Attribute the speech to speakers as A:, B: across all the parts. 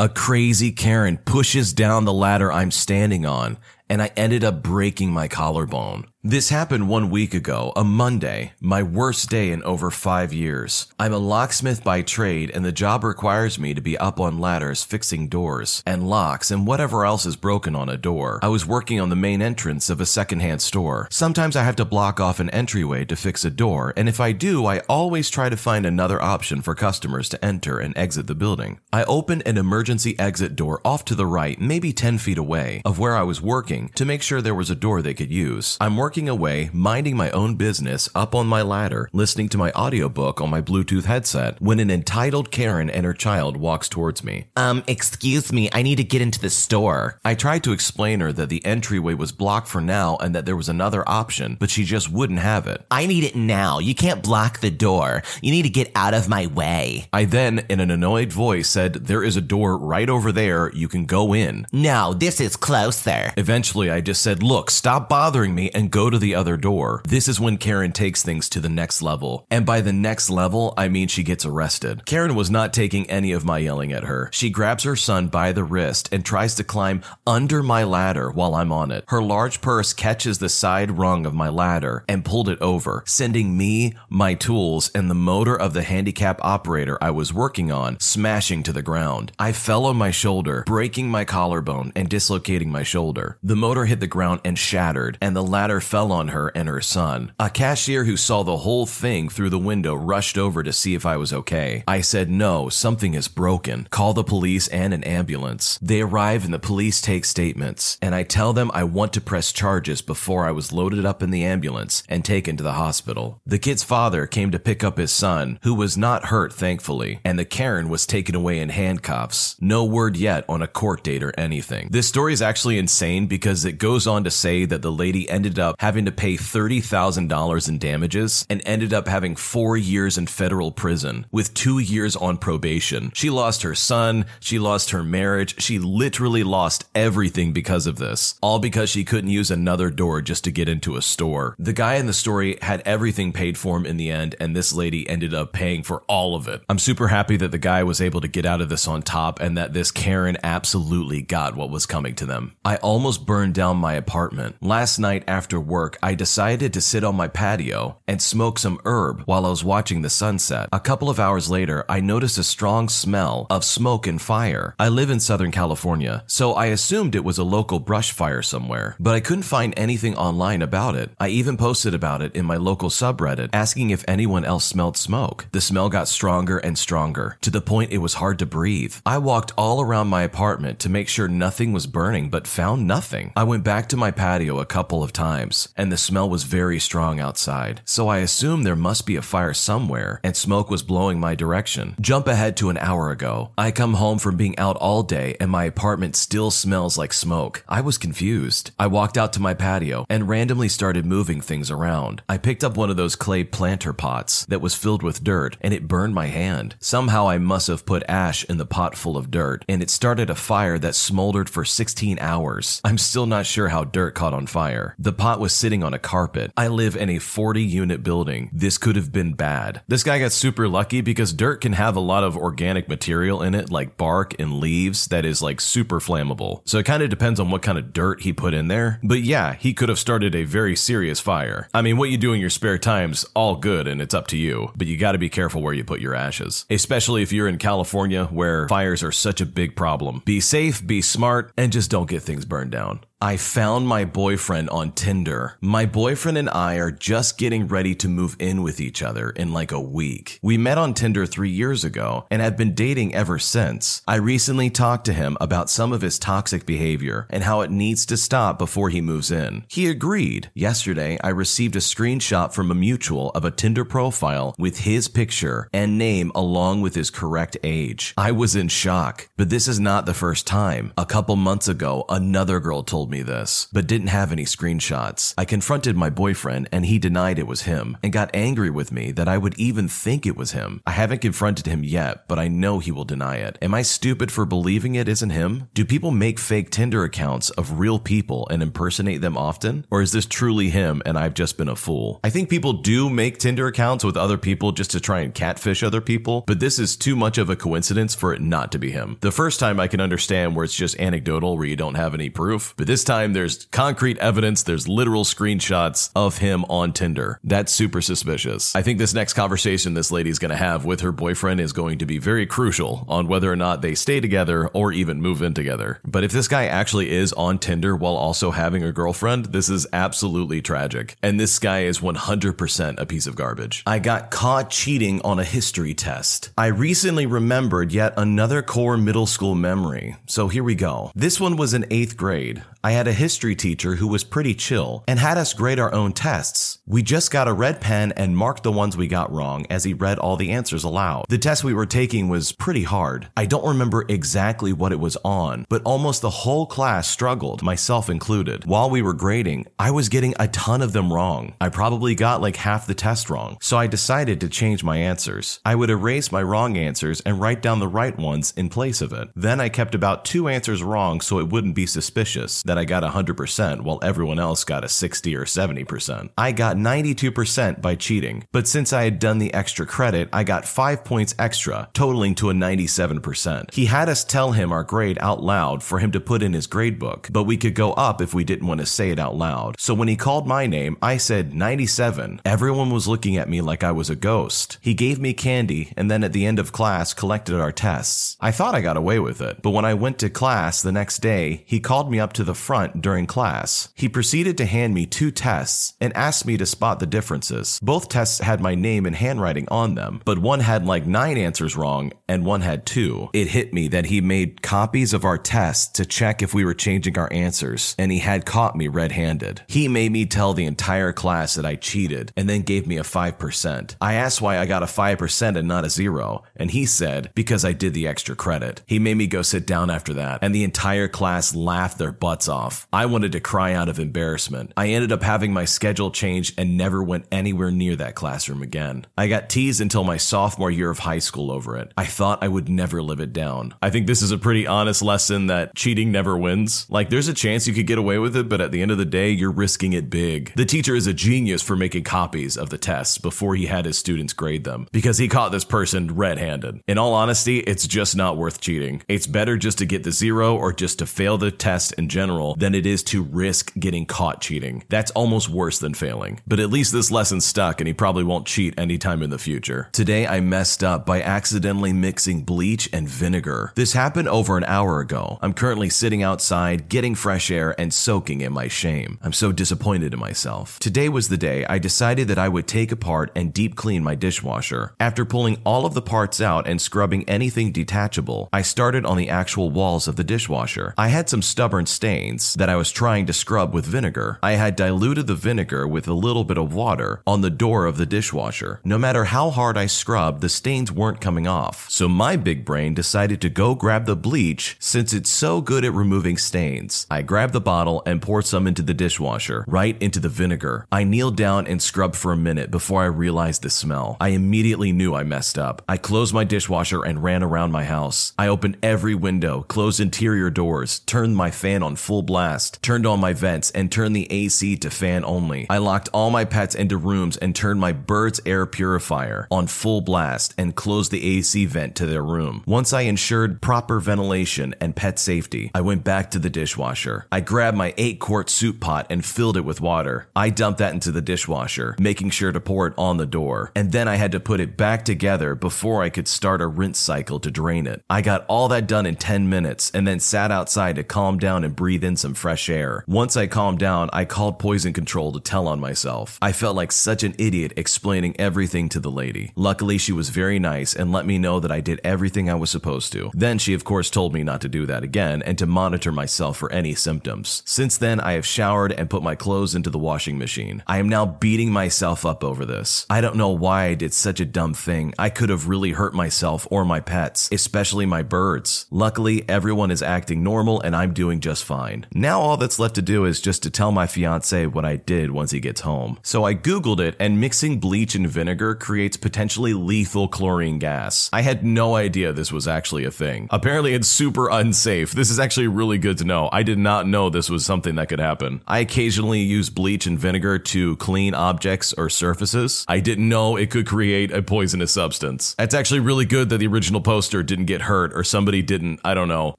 A: A crazy Karen pushes down the ladder I'm standing on, and I ended up breaking my collarbone. This happened one week ago, a Monday, my worst day in over five years. I'm a locksmith by trade and the job requires me to be up on ladders fixing doors and locks and whatever else is broken on a door. I was working on the main entrance of a secondhand store. Sometimes I have to block off an entryway to fix a door, and if I do, I always try to find another option for customers to enter and exit the building. I opened an emergency exit door off to the right, maybe 10 feet away, of where I was working to make sure there was a door they could use. I'm working working away, minding my own business, up on my ladder, listening to my audiobook on my Bluetooth headset, when an entitled Karen and her child walks towards me.
B: Um, excuse me, I need to get into the store.
A: I tried to explain her that the entryway was blocked for now and that there was another option, but she just wouldn't have it.
B: I need it now. You can't block the door. You need to get out of my way.
A: I then, in an annoyed voice, said, There is a door right over there. You can go in.
B: No, this is closer.
A: Eventually, I just said, Look, stop bothering me and go to the other door. This is when Karen takes things to the next level. And by the next level, I mean she gets arrested. Karen was not taking any of my yelling at her. She grabs her son by the wrist and tries to climb under my ladder while I'm on it. Her large purse catches the side rung of my ladder and pulled it over, sending me, my tools, and the motor of the handicap operator I was working on smashing to the ground. I fell on my shoulder, breaking my collarbone and dislocating my shoulder. The motor hit the ground and shattered, and the ladder fell on her and her son. A cashier who saw the whole thing through the window rushed over to see if I was okay. I said, no, something is broken. Call the police and an ambulance. They arrive and the police take statements, and I tell them I want to press charges before I was loaded up in the ambulance and taken to the hospital. The kid's father came to pick up his son, who was not hurt, thankfully, and the Karen was taken away in handcuffs. No word yet on a court date or anything. This story is actually insane because it goes on to say that the lady ended up having to pay $30,000 in damages and ended up having four years in federal prison with two years on probation. She lost her son. She lost her marriage. She literally lost everything because of this, all because she couldn't use another door just to get into a store. The guy in the story had everything paid for him in the end, and this lady ended up paying for all of it. I'm super happy that the guy was able to get out of this on top and that this Karen absolutely got what was coming to them. I almost burned down my apartment. Last night after work, I decided to sit on my patio and smoke some herb while I was watching the sunset. A couple of hours later, I noticed a strong smell of smoke and fire. I live in Southern California, so I assumed it was a local brush fire somewhere, but I couldn't find anything online about it. I even posted about it in my local subreddit asking if anyone else smelled smoke. The smell got stronger and stronger to the point it was hard to breathe. I walked all around my apartment to make sure nothing was burning, but found nothing. I went back to my patio a couple of times, and the smell was very strong outside, so I assumed there must be a fire somewhere, and smoke was blowing my direction. Jump ahead to an hour ago. I come home from being out all day, and my apartment still smells like smoke. I was confused. I walked out to my patio and randomly started moving things around. I picked up one of those clay planter pots that was filled with dirt, and it burned my hand. Somehow I must have put ash in the pot full of dirt, and it started a fire that smoldered for 16 hours. I'm still not sure how dirt caught on fire. The pot was sitting on a carpet. I live in a 40 unit building. This could have been bad. This guy got super lucky because dirt can have a lot of organic material in it, like bark and leaves, that is like super flammable. So it kind of depends on what kind of dirt he put in there. But yeah, he could have started a very serious fire. I mean, what you do in your spare time's all good and it's up to you, but you got to be careful where you put your ashes, especially if you're in California where fires are such a big problem. Be safe, be smart, and just don't get things burned down. I found my boyfriend on Tinder. My boyfriend and I are just getting ready to move in with each other in like a week. We met on Tinder three years ago and have been dating ever since. I recently talked to him about some of his toxic behavior and how it needs to stop before he moves in. He agreed. Yesterday, I received a screenshot from a mutual of a Tinder profile with his picture and name along with his correct age. I was in shock, but this is not the first time. A couple months ago, another girl told me this, but didn't have any screenshots. I confronted my boyfriend and he denied it was him and got angry with me that I would even think it was him. I haven't confronted him yet, but I know he will deny it. Am I stupid for believing it isn't him? Do people make fake Tinder accounts of real people and impersonate them often? Or is this truly him and I've just been a fool? I think people do make Tinder accounts with other people just to try and catfish other people, but this is too much of a coincidence for it not to be him. The first time I can understand where it's just anecdotal, where you don't have any proof, but this time there's concrete evidence, there's literal screenshots of him on Tinder. That's super suspicious. I think this next conversation this lady's gonna have with her boyfriend is going to be very crucial on whether or not they stay together or even move in together. But if this guy actually is on Tinder while also having a girlfriend, this is absolutely tragic. And this guy is 100% a piece of garbage. I got caught cheating on a history test. I recently remembered yet another core middle school memory. So here we go. This one was in eighth grade. I had a history teacher who was pretty chill and had us grade our own tests. We just got a red pen and marked the ones we got wrong as he read all the answers aloud. The test we were taking was pretty hard. I don't remember exactly what it was on, but almost the whole class struggled, myself included. While we were grading, I was getting a ton of them wrong. I probably got like half the test wrong, so I decided to change my answers. I would erase my wrong answers and write down the right ones in place of it. Then I kept about two answers wrong so it wouldn't be suspicious that I got 100% while everyone else got a 60 or 70%. I got 92% by cheating, but since I had done the extra credit, I got 5 points extra, totaling to a 97%. He had us tell him our grade out loud for him to put in his gradebook, but we could go up if we didn't want to say it out loud. So when he called my name, I said 97. Everyone was looking at me like I was a ghost. He gave me candy and then at the end of class collected our tests. I thought I got away with it, but when I went to class the next day, he called me up to the front during class. He proceeded to hand me two tests and asked me to spot the differences. Both tests had my name and handwriting on them, but one had like nine answers wrong and one had two. It hit me that he made copies of our tests to check if we were changing our answers, and he had caught me red handed. He made me tell the entire class that I cheated and then gave me a 5%. I asked why I got a 5% and not a zero, and he said, because I did the extra credit. He made me go sit down after that, and the entire class laughed their butts off. I wanted to cry out of embarrassment. I ended up having my schedule changed and never went anywhere near that classroom again. I got teased until my sophomore year of high school over it. I thought I would never live it down. I think this is a pretty honest lesson that cheating never wins. Like, there's a chance you could get away with it, but at the end of the day, you're risking it big. The teacher is a genius for making copies of the tests before he had his students grade them because he caught this person red handed. In all honesty, it's just not worth cheating. It's better just to get the zero or just to fail the test in general than it is to risk getting caught cheating. That's almost worse than failing. But at least this lesson stuck and he probably won't cheat anytime in the future. Today I messed up by accidentally mixing bleach and vinegar. This happened over an hour ago. I'm currently sitting outside, getting fresh air and soaking in my shame. I'm so disappointed in myself. Today was the day I decided that I would take apart and deep clean my dishwasher. After pulling all of the parts out and scrubbing anything detachable, I started on the actual walls of the dishwasher. I had some stubborn stains that I was trying to scrub with vinegar. I had diluted the vinegar with a little bit of water on the door of the dishwasher. No matter how hard I scrubbed, the stains weren't coming off. So my big brain decided to go grab the bleach since it's so good at removing stains. I grabbed the bottle and poured some into the dishwasher, right into the vinegar. I kneeled down and scrubbed for a minute before I realized the smell. I immediately knew I messed up. I closed my dishwasher and ran around my house. I opened every window, closed interior doors, turned my fan on full blast, turned on my vents, and turned the AC to fan only. I locked all my pets into rooms and turned my bird's air purifier on full blast and closed the AC vent to their room. Once I ensured proper ventilation and pet safety, I went back to the dishwasher. I grabbed my 8 quart soup pot and filled it with water. I dumped that into the dishwasher, making sure to pour it on the door. And then I had to put it back together before I could start a rinse cycle to drain it. I got all that done in 10 minutes and then sat outside to calm down and breathe in some fresh air. Once I calmed down, I called poison control to tell on myself. I felt like such an idiot explaining everything to the lady. Luckily, she was very nice and let me know that I did everything I was supposed to. Then she, of course, told me not to do that again and to monitor myself for any symptoms. Since then, I have showered and put my clothes into the washing machine. I am now beating myself up over this. I don't know why I did such a dumb thing. I could have really hurt myself or my pets, especially my birds. Luckily, everyone is acting normal and I'm doing just fine. Fine. Now all that's left to do is just to tell my fiance what I did once he gets home. So I Googled it, and mixing bleach and vinegar creates potentially lethal chlorine gas. I had no idea this was actually a thing. Apparently, it's super unsafe. This is actually really good to know. I did not know this was something that could happen. I occasionally use bleach and vinegar to clean objects or surfaces. I didn't know it could create a poisonous substance. It's actually really good that the original poster didn't get hurt or somebody didn't, I don't know,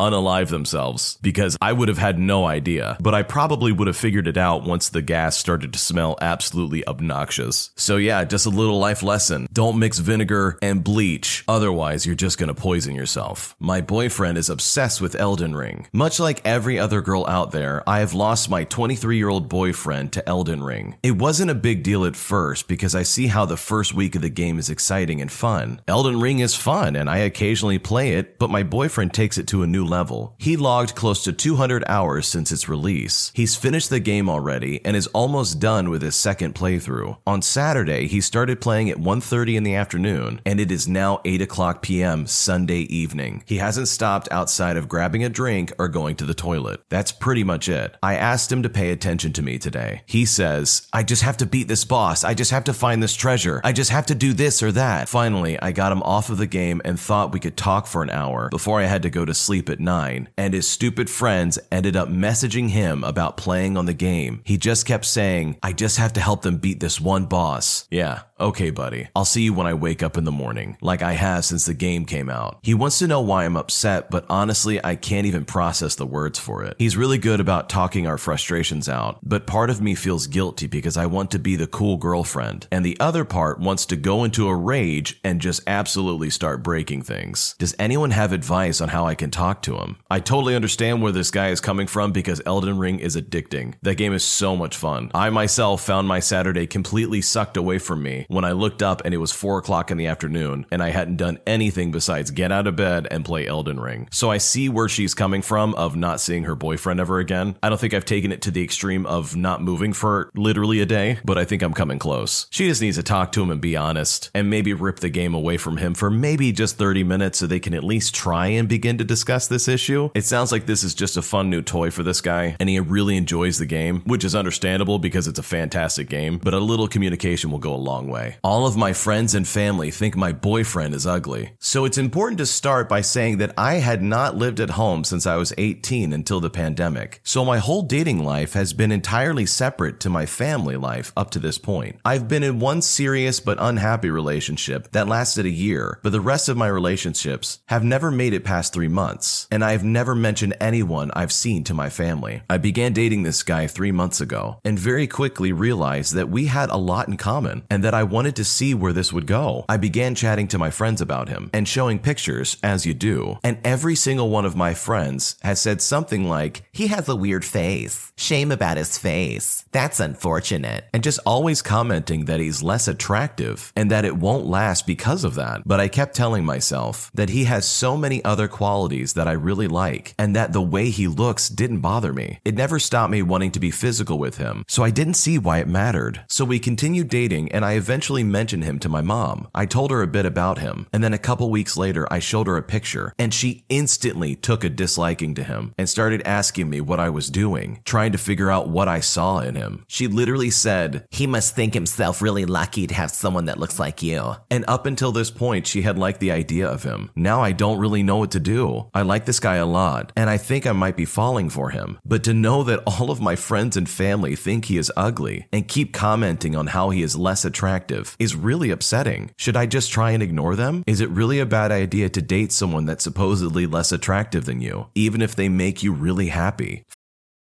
A: unalive themselves because I would have had no idea. But I probably would have figured it out once the gas started to smell absolutely obnoxious. So yeah, just a little life lesson. Don't mix vinegar and bleach. Otherwise, you're just gonna poison yourself. My boyfriend is obsessed with Elden Ring. Much like every other girl out there, I have lost my 23 year old boyfriend to Elden Ring. It wasn't a big deal at first because I see how the first week of the game is exciting and fun. Elden Ring is fun and I occasionally play it, but my boyfriend takes it to a new level. He logged close to 200 hours since its release. He's finished the game already and is almost done with his second playthrough. On Saturday, he started playing at 1.30 in the afternoon and it is now 8 o'clock p.m. Sunday evening. He hasn't stopped outside of grabbing a drink or going to the toilet. That's pretty much it. I asked him to pay attention to me today. He says, I just have to beat this boss. I just have to find this treasure. I just have to do this or that. Finally, I got him off of the game and thought we could talk for an hour before I had to go to sleep at 9. And his stupid friends ended up messaging him about playing on the game. He just kept saying, I just have to help them beat this one boss. Yeah, okay, buddy. I'll see you when I wake up in the morning, like I have since the game came out. He wants to know why I'm upset, but honestly, I can't even process the words for it. He's really good about talking our frustrations out, but part of me feels guilty because I want to be the cool girlfriend, and the other part wants to go into a rage and just absolutely start breaking things. Does anyone have advice on how I can talk to him? I totally understand where this guy is coming from because Elden Ring is addicting. That game is so much fun. I myself found my Saturday completely sucked away from me when I looked up and it was 4 o'clock in the afternoon and I hadn't done anything besides get out of bed and play Elden Ring. So I see where she's coming from of not seeing her boyfriend ever again. I don't think I've taken it to the extreme of not moving for literally a day, but I think I'm coming close. She just needs to talk to him and be honest and maybe rip the game away from him for maybe just 30 minutes so they can at least try and begin to discuss this issue. It sounds like this is just a fun new toy for this guy and he really enjoys the game, which is understandable because it's a fantastic game, but a little communication will go a long way. All of my friends and family think my boyfriend is ugly. So it's important to start by saying that I had not lived at home since I was 18 until the pandemic. So my whole dating life has been entirely separate to my family life up to this point. I've been in one serious but unhappy relationship that lasted a year, but the rest of my relationships have never made it past three months, and I've never mentioned anyone I've seen to my family. I began dating this guy three months ago and very quickly realized that we had a lot in common and that I wanted to see where this would go. I began chatting to my friends about him and showing pictures, as you do, and every single one of my friends has said something like,
B: He has a weird face. Shame about his face. That's unfortunate.
A: and just always commenting that he's less attractive and that it won't last because of that. But I kept telling myself that he has so many other qualities that I really like and that the way he looks didn't bother me. It never stopped me wanting to be physical with him, so I didn't see why it mattered. So we continued dating and I eventually mentioned him to my mom. I told her a bit about him and then a couple weeks later I showed her a picture and she instantly took a disliking to him and started asking me what I was doing, trying to figure out what I saw in him. She literally said,
B: He must think himself really lucky to have someone that looks like you.
A: and up until this point, she had liked the idea of him. Now I don't really know what to do. I like this guy a lot, and I think I might be falling for him. But to know that all of my friends and family think he is ugly and keep commenting on how he is less attractive is really upsetting. Should I just try and ignore them? Is it really a bad idea to date someone that's supposedly less attractive than you, even if they make you really happy?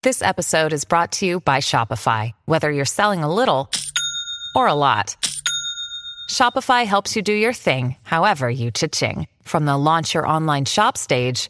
C: This episode is brought to you by Shopify. Whether you're selling a little or a lot, Shopify helps you do your thing, however you cha-ching. From the launch your online shop stage,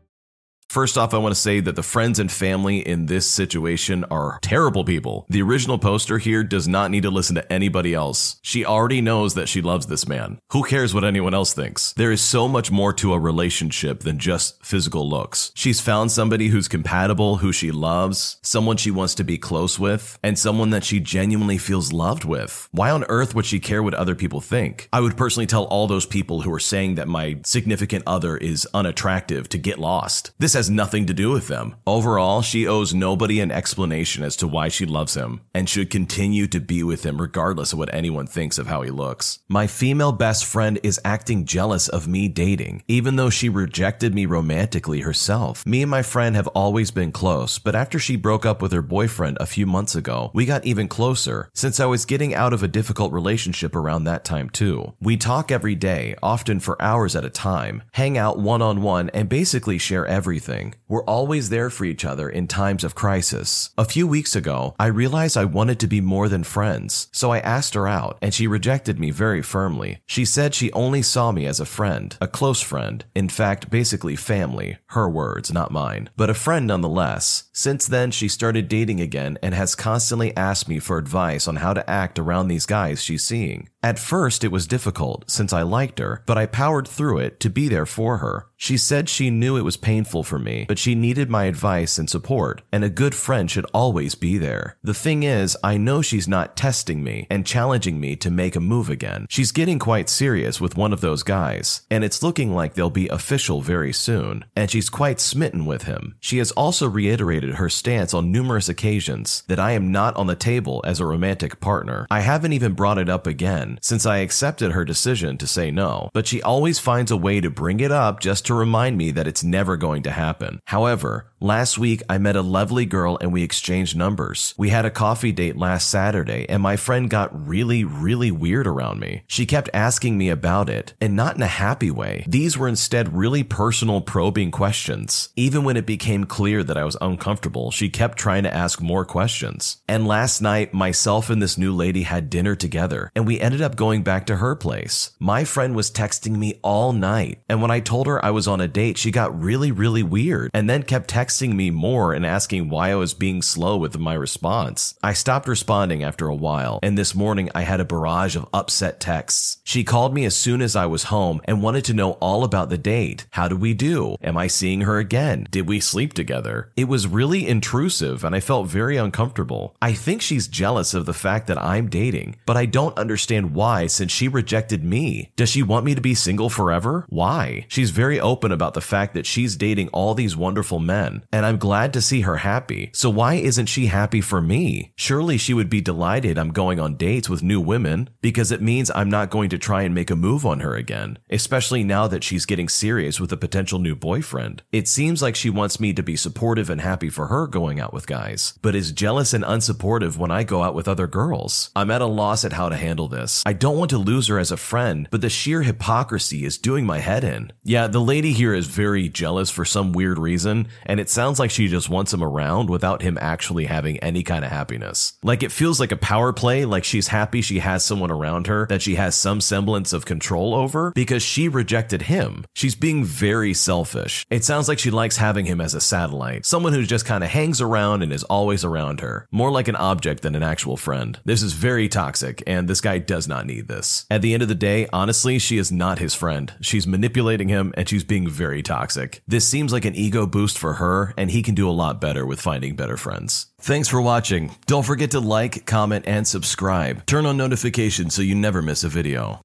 A: First off, I want to say that the friends and family in this situation are terrible people. The original poster here does not need to listen to anybody else. She already knows that she loves this man. Who cares what anyone else thinks? There is so much more to a relationship than just physical looks. She's found somebody who's compatible, who she loves, someone she wants to be close with, and someone that she genuinely feels loved with. Why on earth would she care what other people think? I would personally tell all those people who are saying that my significant other is unattractive to get lost. This has nothing to do with them. Overall, she owes nobody an explanation as to why she loves him and should continue to be with him regardless of what anyone thinks of how he looks. My female best friend is acting jealous of me dating, even though she rejected me romantically herself. Me and my friend have always been close, but after she broke up with her boyfriend a few months ago, we got even closer since I was getting out of a difficult relationship around that time too. We talk every day, often for hours at a time, hang out one on one, and basically share everything. We're always there for each other in times of crisis. A few weeks ago, I realized I wanted to be more than friends, so I asked her out, and she rejected me very firmly. She said she only saw me as a friend, a close friend, in fact, basically family, her words, not mine, but a friend nonetheless. Since then, she started dating again and has constantly asked me for advice on how to act around these guys she's seeing. At first, it was difficult since I liked her, but I powered through it to be there for her. She said she knew it was painful for me, but she needed my advice and support, and a good friend should always be there. The thing is, I know she's not testing me and challenging me to make a move again. She's getting quite serious with one of those guys, and it's looking like they'll be official very soon, and she's quite smitten with him. She has also reiterated her stance on numerous occasions that I am not on the table as a romantic partner. I haven't even brought it up again since I accepted her decision to say no, but she always finds a way to bring it up just to remind me that it's never going to happen. However, last week I met a lovely girl and we exchanged numbers. We had a coffee date last Saturday and my friend got really, really weird around me. She kept asking me about it and not in a happy way. These were instead really personal probing questions. Even when it became clear that I was uncomfortable, she kept trying to ask more questions. And last night, myself and this new lady had dinner together and we ended up going back to her place. My friend was texting me all night and when I told her I was on a date, she got really, really weird and then kept texting me more and asking why I was being slow with my response. I stopped responding after a while, and this morning I had a barrage of upset texts. She called me as soon as I was home and wanted to know all about the date. How did we do? Am I seeing her again? Did we sleep together? It was really intrusive and I felt very uncomfortable. I think she's jealous of the fact that I'm dating, but I don't understand why since she rejected me. Does she want me to be single forever? Why? She's very open about the fact that she's dating all these wonderful men, and I'm glad to see her happy. So why isn't she happy for me? Surely she would be delighted I'm going on dates with new women because it means I'm not going to try and make a move on her again, especially now that she's getting serious with a potential new boyfriend. It seems like she wants me to be supportive and happy for her going out with guys, but is jealous and unsupportive when I go out with other girls. I'm at a loss at how to handle this. I don't want to lose her as a friend, but the sheer hypocrisy is doing my head in. Yeah, the lady here is very jealous for some weird reason, and it sounds like she just wants him around without him actually having any kind of happiness. Like it feels like a power play, like she's happy she has someone around her that she has some semblance of control over because she rejected him. She's being very selfish. It sounds like she likes having him as a satellite, someone who just kind of hangs around and is always around her, more like an object than an actual friend. This is very toxic, and this guy does not need this. At the end of the day, honestly, she is not his friend. She's manipulating him and she's being very toxic. This seems like an ego boost for her, and he can do a lot better with finding better friends. Thanks for watching. Don't forget to like, comment, and subscribe. Turn on notifications so you never miss a video.